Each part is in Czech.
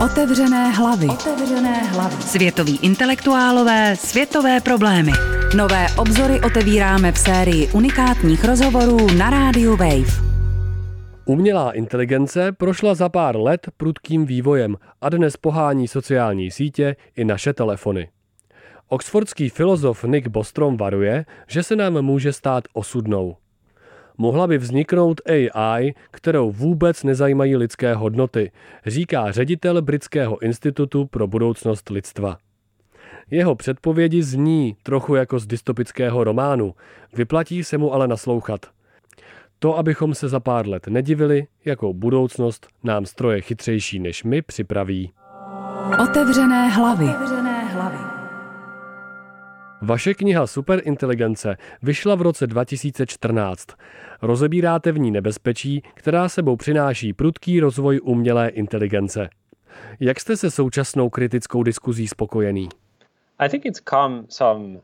Otevřené hlavy. Otevřené hlavy. Světoví intelektuálové, světové problémy. Nové obzory otevíráme v sérii unikátních rozhovorů na rádiu Wave. Umělá inteligence prošla za pár let prudkým vývojem a dnes pohání sociální sítě i naše telefony. Oxfordský filozof Nick Bostrom varuje, že se nám může stát osudnou. Mohla by vzniknout AI, kterou vůbec nezajímají lidské hodnoty, říká ředitel Britského institutu pro budoucnost lidstva. Jeho předpovědi zní trochu jako z dystopického románu, vyplatí se mu ale naslouchat. To, abychom se za pár let nedivili, jakou budoucnost nám stroje chytřejší než my připraví. Otevřené hlavy. Otevřené. Vaše kniha Superinteligence vyšla v roce 2014. Rozebíráte v ní nebezpečí, která sebou přináší prudký rozvoj umělé inteligence. Jak jste se současnou kritickou diskuzí spokojený? I think it's come some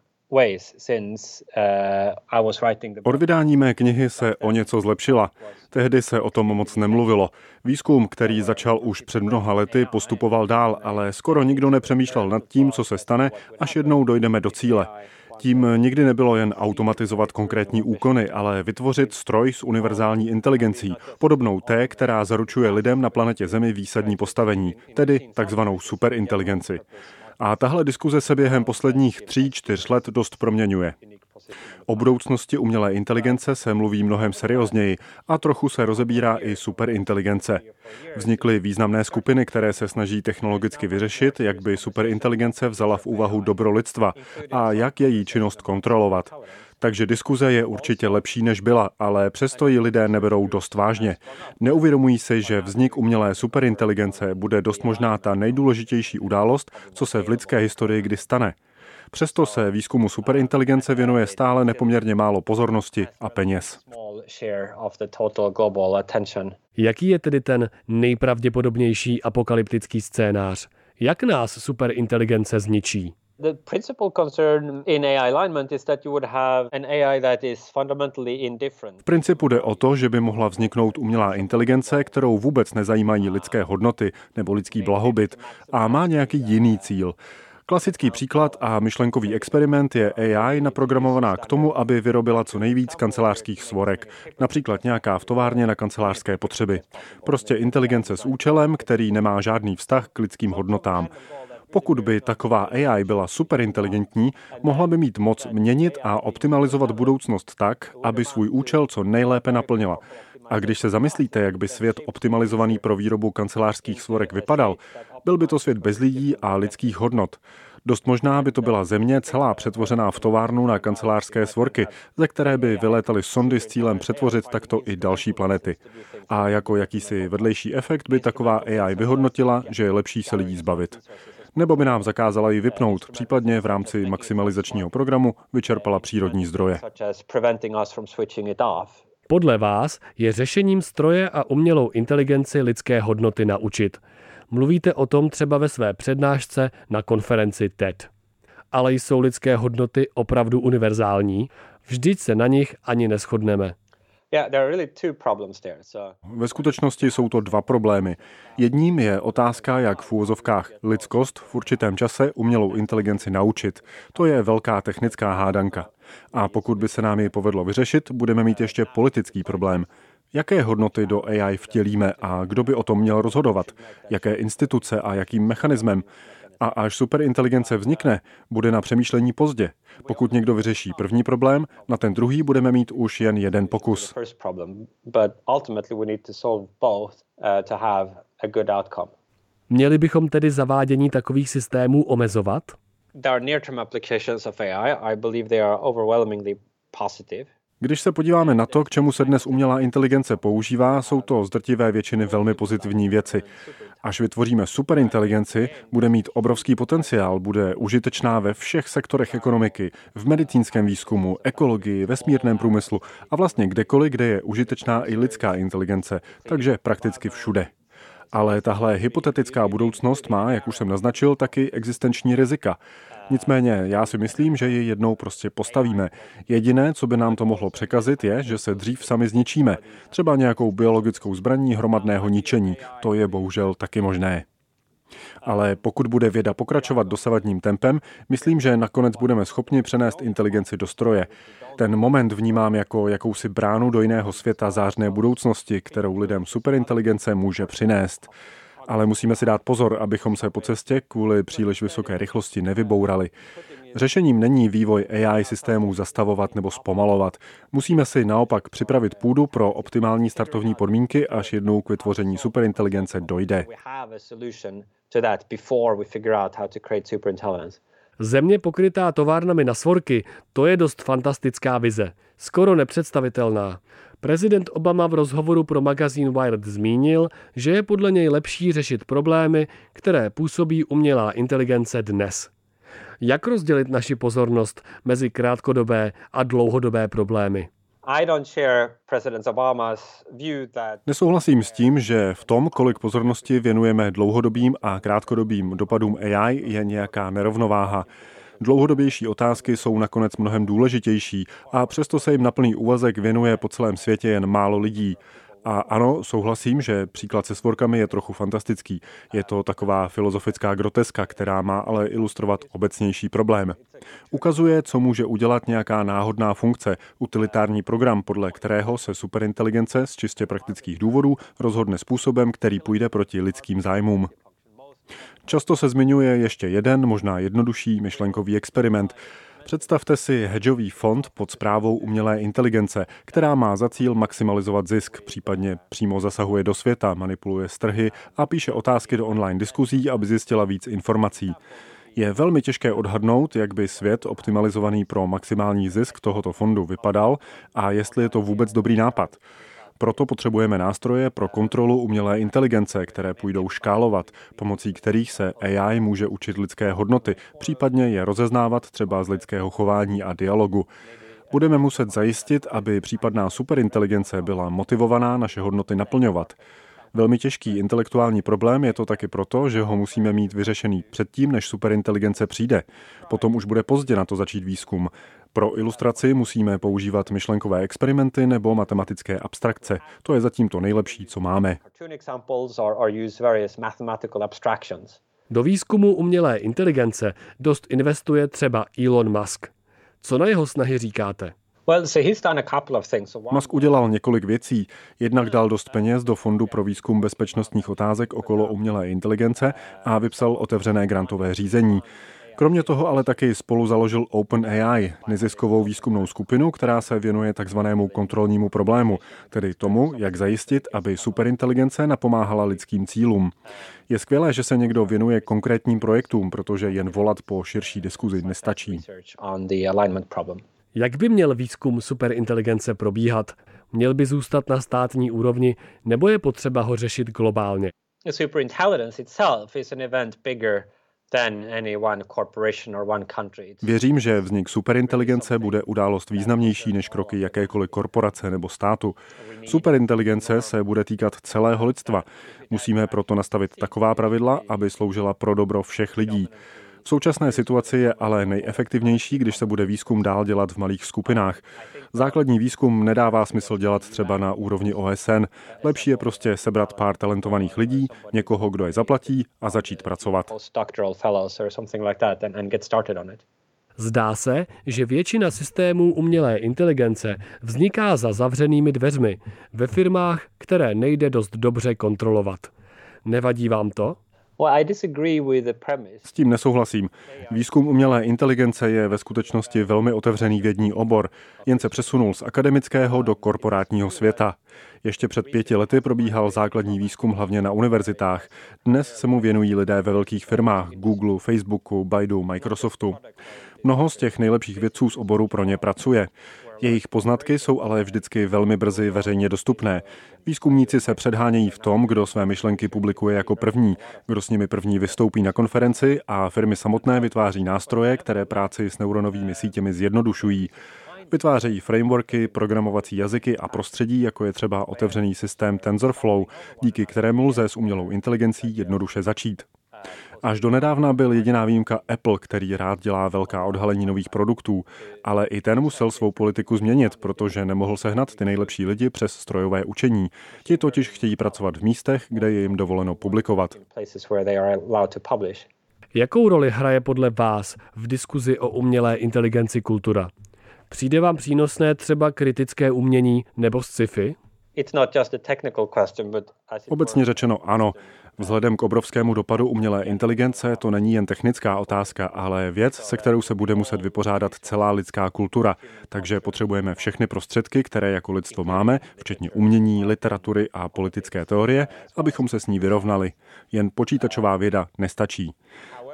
Od vydání mé knihy se o něco zlepšila. Tehdy se o tom moc nemluvilo. Výzkum, který začal už před mnoha lety, postupoval dál, ale skoro nikdo nepřemýšlel nad tím, co se stane, až jednou dojdeme do cíle. Tím nikdy nebylo jen automatizovat konkrétní úkony, ale vytvořit stroj s univerzální inteligencí, podobnou té, která zaručuje lidem na planetě Zemi výsadní postavení, tedy takzvanou superinteligenci. A tahle diskuze se během posledních tří, čtyř let dost proměňuje. O budoucnosti umělé inteligence se mluví mnohem seriózněji a trochu se rozebírá i superinteligence. Vznikly významné skupiny, které se snaží technologicky vyřešit, jak by superinteligence vzala v úvahu dobro lidstva a jak její činnost kontrolovat. Takže diskuze je určitě lepší, než byla, ale přesto ji lidé neberou dost vážně. Neuvědomují si, že vznik umělé superinteligence bude dost možná ta nejdůležitější událost, co se v lidské historii kdy stane. Přesto se výzkumu superinteligence věnuje stále nepoměrně málo pozornosti a peněz. Jaký je tedy ten nejpravděpodobnější apokalyptický scénář? Jak nás superinteligence zničí? The principal concern in AI alignment is that you would have an AI that is fundamentally indifferent. V principu jde o to, že by mohla vzniknout umělá inteligence, kterou vůbec nezajímají lidské hodnoty nebo lidský blahobyt a má nějaký jiný cíl. Klasický příklad a myšlenkový experiment je AI naprogramovaná k tomu, aby vyrobila co nejvíc kancelářských svorek, například nějaká v továrně na kancelářské potřeby. Prostě inteligence s účelem, který nemá žádný vztah k lidským hodnotám. Pokud by taková AI byla superinteligentní, mohla by mít moc měnit a optimalizovat budoucnost tak, aby svůj účel co nejlépe naplnila. A když se zamyslíte, jak by svět optimalizovaný pro výrobu kancelářských svorek vypadal, byl by to svět bez lidí a lidských hodnot. Dost možná by to byla země celá přetvořená v továrnu na kancelářské svorky, ze které by vylétaly sondy s cílem přetvořit takto i další planety. A jako jakýsi vedlejší efekt by taková AI vyhodnotila, že je lepší se lidí zbavit nebo by nám zakázala ji vypnout, případně v rámci maximalizačního programu vyčerpala přírodní zdroje. Podle vás je řešením stroje a umělou inteligenci lidské hodnoty naučit. Mluvíte o tom třeba ve své přednášce na konferenci TED. Ale jsou lidské hodnoty opravdu univerzální? Vždyť se na nich ani neschodneme. Ve skutečnosti jsou to dva problémy. Jedním je otázka, jak v úvozovkách lidskost v určitém čase umělou inteligenci naučit. To je velká technická hádanka. A pokud by se nám ji povedlo vyřešit, budeme mít ještě politický problém. Jaké hodnoty do AI vtělíme a kdo by o tom měl rozhodovat? Jaké instituce a jakým mechanismem? A až superinteligence vznikne, bude na přemýšlení pozdě. Pokud někdo vyřeší první problém, na ten druhý budeme mít už jen jeden pokus. Měli bychom tedy zavádění takových systémů omezovat? There are near-term applications of AI. I believe they are overwhelmingly positive. Když se podíváme na to, k čemu se dnes umělá inteligence používá, jsou to z drtivé většiny velmi pozitivní věci. Až vytvoříme superinteligenci, bude mít obrovský potenciál, bude užitečná ve všech sektorech ekonomiky, v medicínském výzkumu, ekologii, vesmírném průmyslu a vlastně kdekoliv, kde je užitečná i lidská inteligence, takže prakticky všude. Ale tahle hypotetická budoucnost má, jak už jsem naznačil, taky existenční rizika. Nicméně já si myslím, že ji jednou prostě postavíme. Jediné, co by nám to mohlo překazit, je, že se dřív sami zničíme. Třeba nějakou biologickou zbraní hromadného ničení. To je bohužel taky možné. Ale pokud bude věda pokračovat dosavadním tempem, myslím, že nakonec budeme schopni přenést inteligenci do stroje. Ten moment vnímám jako jakousi bránu do jiného světa zářné budoucnosti, kterou lidem superinteligence může přinést ale musíme si dát pozor, abychom se po cestě kvůli příliš vysoké rychlosti nevybourali. Řešením není vývoj AI systémů zastavovat nebo zpomalovat. Musíme si naopak připravit půdu pro optimální startovní podmínky, až jednou k vytvoření superinteligence dojde. Země pokrytá továrnami na svorky, to je dost fantastická vize. Skoro nepředstavitelná. Prezident Obama v rozhovoru pro magazín Wired zmínil, že je podle něj lepší řešit problémy, které působí umělá inteligence dnes. Jak rozdělit naši pozornost mezi krátkodobé a dlouhodobé problémy? Nesouhlasím s tím, že v tom, kolik pozornosti věnujeme dlouhodobým a krátkodobým dopadům AI, je nějaká nerovnováha. Dlouhodobější otázky jsou nakonec mnohem důležitější a přesto se jim na plný úvazek věnuje po celém světě jen málo lidí. A ano, souhlasím, že příklad se svorkami je trochu fantastický. Je to taková filozofická groteska, která má ale ilustrovat obecnější problém. Ukazuje, co může udělat nějaká náhodná funkce, utilitární program, podle kterého se superinteligence z čistě praktických důvodů rozhodne způsobem, který půjde proti lidským zájmům. Často se zmiňuje ještě jeden, možná jednodušší myšlenkový experiment. Představte si hedžový fond pod zprávou umělé inteligence, která má za cíl maximalizovat zisk, případně přímo zasahuje do světa, manipuluje strhy a píše otázky do online diskuzí, aby zjistila víc informací. Je velmi těžké odhadnout, jak by svět optimalizovaný pro maximální zisk tohoto fondu vypadal a jestli je to vůbec dobrý nápad. Proto potřebujeme nástroje pro kontrolu umělé inteligence, které půjdou škálovat, pomocí kterých se AI může učit lidské hodnoty, případně je rozeznávat třeba z lidského chování a dialogu. Budeme muset zajistit, aby případná superinteligence byla motivovaná naše hodnoty naplňovat. Velmi těžký intelektuální problém je to taky proto, že ho musíme mít vyřešený předtím, než superinteligence přijde. Potom už bude pozdě na to začít výzkum. Pro ilustraci musíme používat myšlenkové experimenty nebo matematické abstrakce. To je zatím to nejlepší, co máme. Do výzkumu umělé inteligence dost investuje třeba Elon Musk. Co na jeho snahy říkáte? Musk udělal několik věcí. Jednak dal dost peněz do Fondu pro výzkum bezpečnostních otázek okolo umělé inteligence a vypsal otevřené grantové řízení. Kromě toho ale taky spolu založil OpenAI, neziskovou výzkumnou skupinu, která se věnuje takzvanému kontrolnímu problému, tedy tomu, jak zajistit, aby superinteligence napomáhala lidským cílům. Je skvělé, že se někdo věnuje konkrétním projektům, protože jen volat po širší diskuzi nestačí. Jak by měl výzkum superinteligence probíhat? Měl by zůstat na státní úrovni, nebo je potřeba ho řešit globálně? Superintelligence itself is an event bigger Věřím, že vznik superinteligence bude událost významnější než kroky jakékoliv korporace nebo státu. Superinteligence se bude týkat celého lidstva. Musíme proto nastavit taková pravidla, aby sloužila pro dobro všech lidí. V současné situaci je ale nejefektivnější, když se bude výzkum dál dělat v malých skupinách. Základní výzkum nedává smysl dělat třeba na úrovni OSN. Lepší je prostě sebrat pár talentovaných lidí, někoho, kdo je zaplatí a začít pracovat. Zdá se, že většina systémů umělé inteligence vzniká za zavřenými dveřmi ve firmách, které nejde dost dobře kontrolovat. Nevadí vám to? S tím nesouhlasím. Výzkum umělé inteligence je ve skutečnosti velmi otevřený vědní obor, jen se přesunul z akademického do korporátního světa. Ještě před pěti lety probíhal základní výzkum hlavně na univerzitách. Dnes se mu věnují lidé ve velkých firmách Google, Facebooku, Baidu, Microsoftu. Mnoho z těch nejlepších vědců z oboru pro ně pracuje. Jejich poznatky jsou ale vždycky velmi brzy veřejně dostupné. Výzkumníci se předhánějí v tom, kdo své myšlenky publikuje jako první, kdo s nimi první vystoupí na konferenci a firmy samotné vytváří nástroje, které práci s neuronovými sítěmi zjednodušují. Vytvářejí frameworky, programovací jazyky a prostředí, jako je třeba otevřený systém TensorFlow, díky kterému lze s umělou inteligencí jednoduše začít. Až do nedávna byl jediná výjimka Apple, který rád dělá velká odhalení nových produktů, ale i ten musel svou politiku změnit, protože nemohl sehnat ty nejlepší lidi přes strojové učení. Ti totiž chtějí pracovat v místech, kde je jim dovoleno publikovat. Jakou roli hraje podle vás v diskuzi o umělé inteligenci kultura? Přijde vám přínosné třeba kritické umění nebo sci-fi? Obecně řečeno ano. Vzhledem k obrovskému dopadu umělé inteligence to není jen technická otázka, ale věc, se kterou se bude muset vypořádat celá lidská kultura. Takže potřebujeme všechny prostředky, které jako lidstvo máme, včetně umění, literatury a politické teorie, abychom se s ní vyrovnali. Jen počítačová věda nestačí.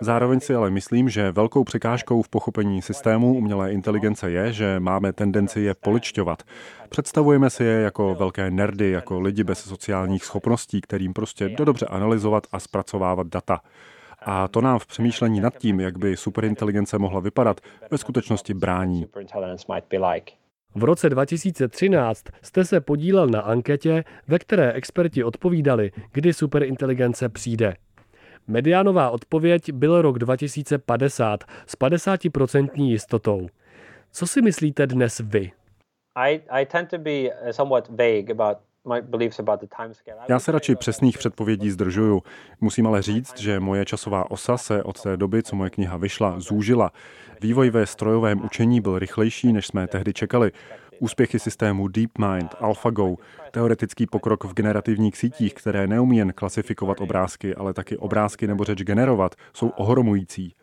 Zároveň si ale myslím, že velkou překážkou v pochopení systému umělé inteligence je, že máme tendenci je poličťovat. Představujeme si je jako velké nerdy, jako lidi bez sociálních schopností, kterým prostě do dobře analyzovat a zpracovávat data. A to nám v přemýšlení nad tím, jak by superinteligence mohla vypadat, ve skutečnosti brání. V roce 2013 jste se podílel na anketě, ve které experti odpovídali, kdy superinteligence přijde. Mediánová odpověď byl rok 2050 s 50% jistotou. Co si myslíte dnes vy? Já se radši přesných předpovědí zdržuju. Musím ale říct, že moje časová osa se od té doby, co moje kniha vyšla, zúžila. Vývoj ve strojovém učení byl rychlejší, než jsme tehdy čekali. Úspěchy systému DeepMind, AlphaGo, teoretický pokrok v generativních sítích, které neumí jen klasifikovat obrázky, ale taky obrázky nebo řeč generovat, jsou ohromující.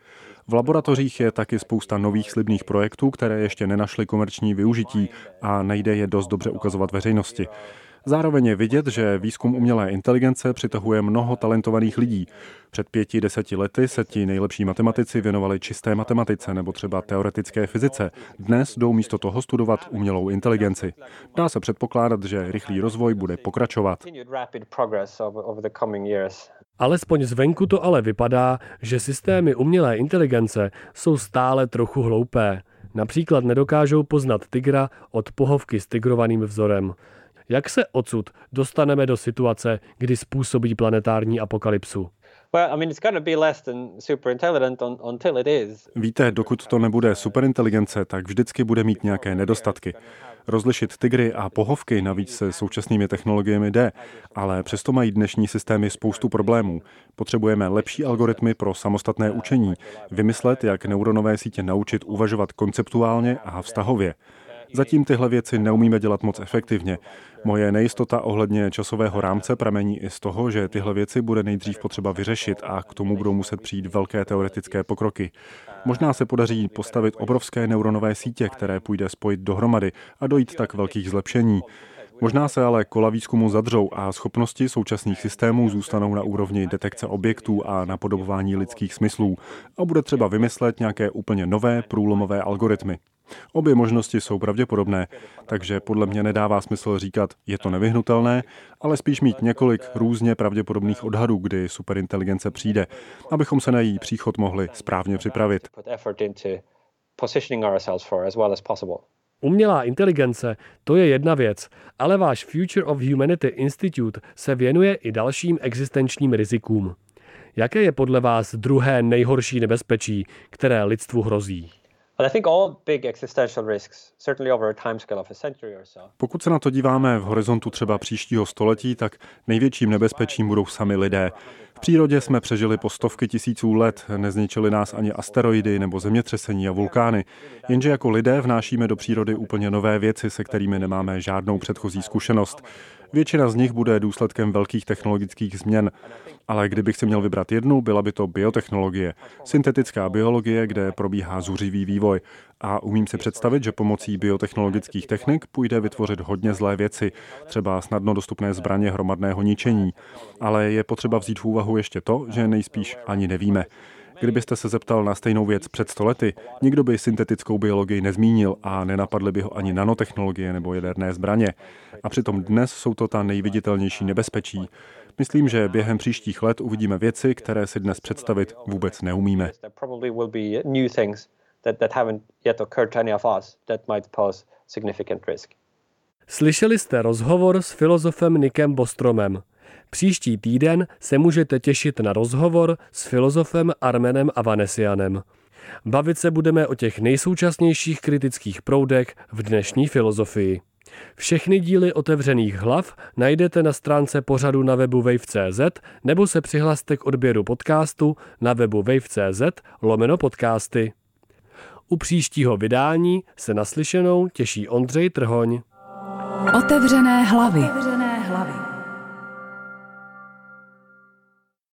V laboratořích je taky spousta nových slibných projektů, které ještě nenašly komerční využití a nejde je dost dobře ukazovat veřejnosti. Zároveň je vidět, že výzkum umělé inteligence přitahuje mnoho talentovaných lidí. Před pěti, deseti lety se ti nejlepší matematici věnovali čisté matematice nebo třeba teoretické fyzice. Dnes jdou místo toho studovat umělou inteligenci. Dá se předpokládat, že rychlý rozvoj bude pokračovat. Alespoň zvenku to ale vypadá, že systémy umělé inteligence jsou stále trochu hloupé. Například nedokážou poznat tygra od pohovky s tigrovaným vzorem. Jak se odsud dostaneme do situace, kdy způsobí planetární apokalypsu? Víte, dokud to nebude superinteligence, tak vždycky bude mít nějaké nedostatky. Rozlišit tygry a pohovky navíc se současnými technologiemi jde, ale přesto mají dnešní systémy spoustu problémů. Potřebujeme lepší algoritmy pro samostatné učení, vymyslet, jak neuronové sítě naučit uvažovat konceptuálně a vztahově. Zatím tyhle věci neumíme dělat moc efektivně. Moje nejistota ohledně časového rámce pramení i z toho, že tyhle věci bude nejdřív potřeba vyřešit a k tomu budou muset přijít velké teoretické pokroky. Možná se podaří postavit obrovské neuronové sítě, které půjde spojit dohromady a dojít tak velkých zlepšení. Možná se ale kola výzkumu zadřou a schopnosti současných systémů zůstanou na úrovni detekce objektů a napodobování lidských smyslů a bude třeba vymyslet nějaké úplně nové průlomové algoritmy. Obě možnosti jsou pravděpodobné, takže podle mě nedává smysl říkat, je to nevyhnutelné, ale spíš mít několik různě pravděpodobných odhadů, kdy superinteligence přijde, abychom se na její příchod mohli správně připravit. Umělá inteligence, to je jedna věc, ale váš Future of Humanity Institute se věnuje i dalším existenčním rizikům. Jaké je podle vás druhé nejhorší nebezpečí, které lidstvu hrozí? Pokud se na to díváme v horizontu třeba příštího století, tak největším nebezpečím budou sami lidé. V přírodě jsme přežili po stovky tisíců let, nezničili nás ani asteroidy nebo zemětřesení a vulkány, jenže jako lidé vnášíme do přírody úplně nové věci, se kterými nemáme žádnou předchozí zkušenost. Většina z nich bude důsledkem velkých technologických změn. Ale kdybych si měl vybrat jednu, byla by to biotechnologie. Syntetická biologie, kde probíhá zuřivý vývoj. A umím si představit, že pomocí biotechnologických technik půjde vytvořit hodně zlé věci, třeba snadno dostupné zbraně hromadného ničení. Ale je potřeba vzít v úvahu ještě to, že nejspíš ani nevíme. Kdybyste se zeptal na stejnou věc před stolety, nikdo by syntetickou biologii nezmínil a nenapadly by ho ani nanotechnologie nebo jaderné zbraně. A přitom dnes jsou to ta nejviditelnější nebezpečí. Myslím, že během příštích let uvidíme věci, které si dnes představit vůbec neumíme. Slyšeli jste rozhovor s filozofem Nikem Bostromem. Příští týden se můžete těšit na rozhovor s filozofem Armenem Avanesianem. Bavit se budeme o těch nejsoučasnějších kritických proudech v dnešní filozofii. Všechny díly otevřených hlav najdete na stránce pořadu na webu wave.cz nebo se přihlaste k odběru podcastu na webu wave.cz lomeno podcasty. U příštího vydání se naslyšenou těší Ondřej Trhoň. Otevřené hlavy. Otevřené hlavy.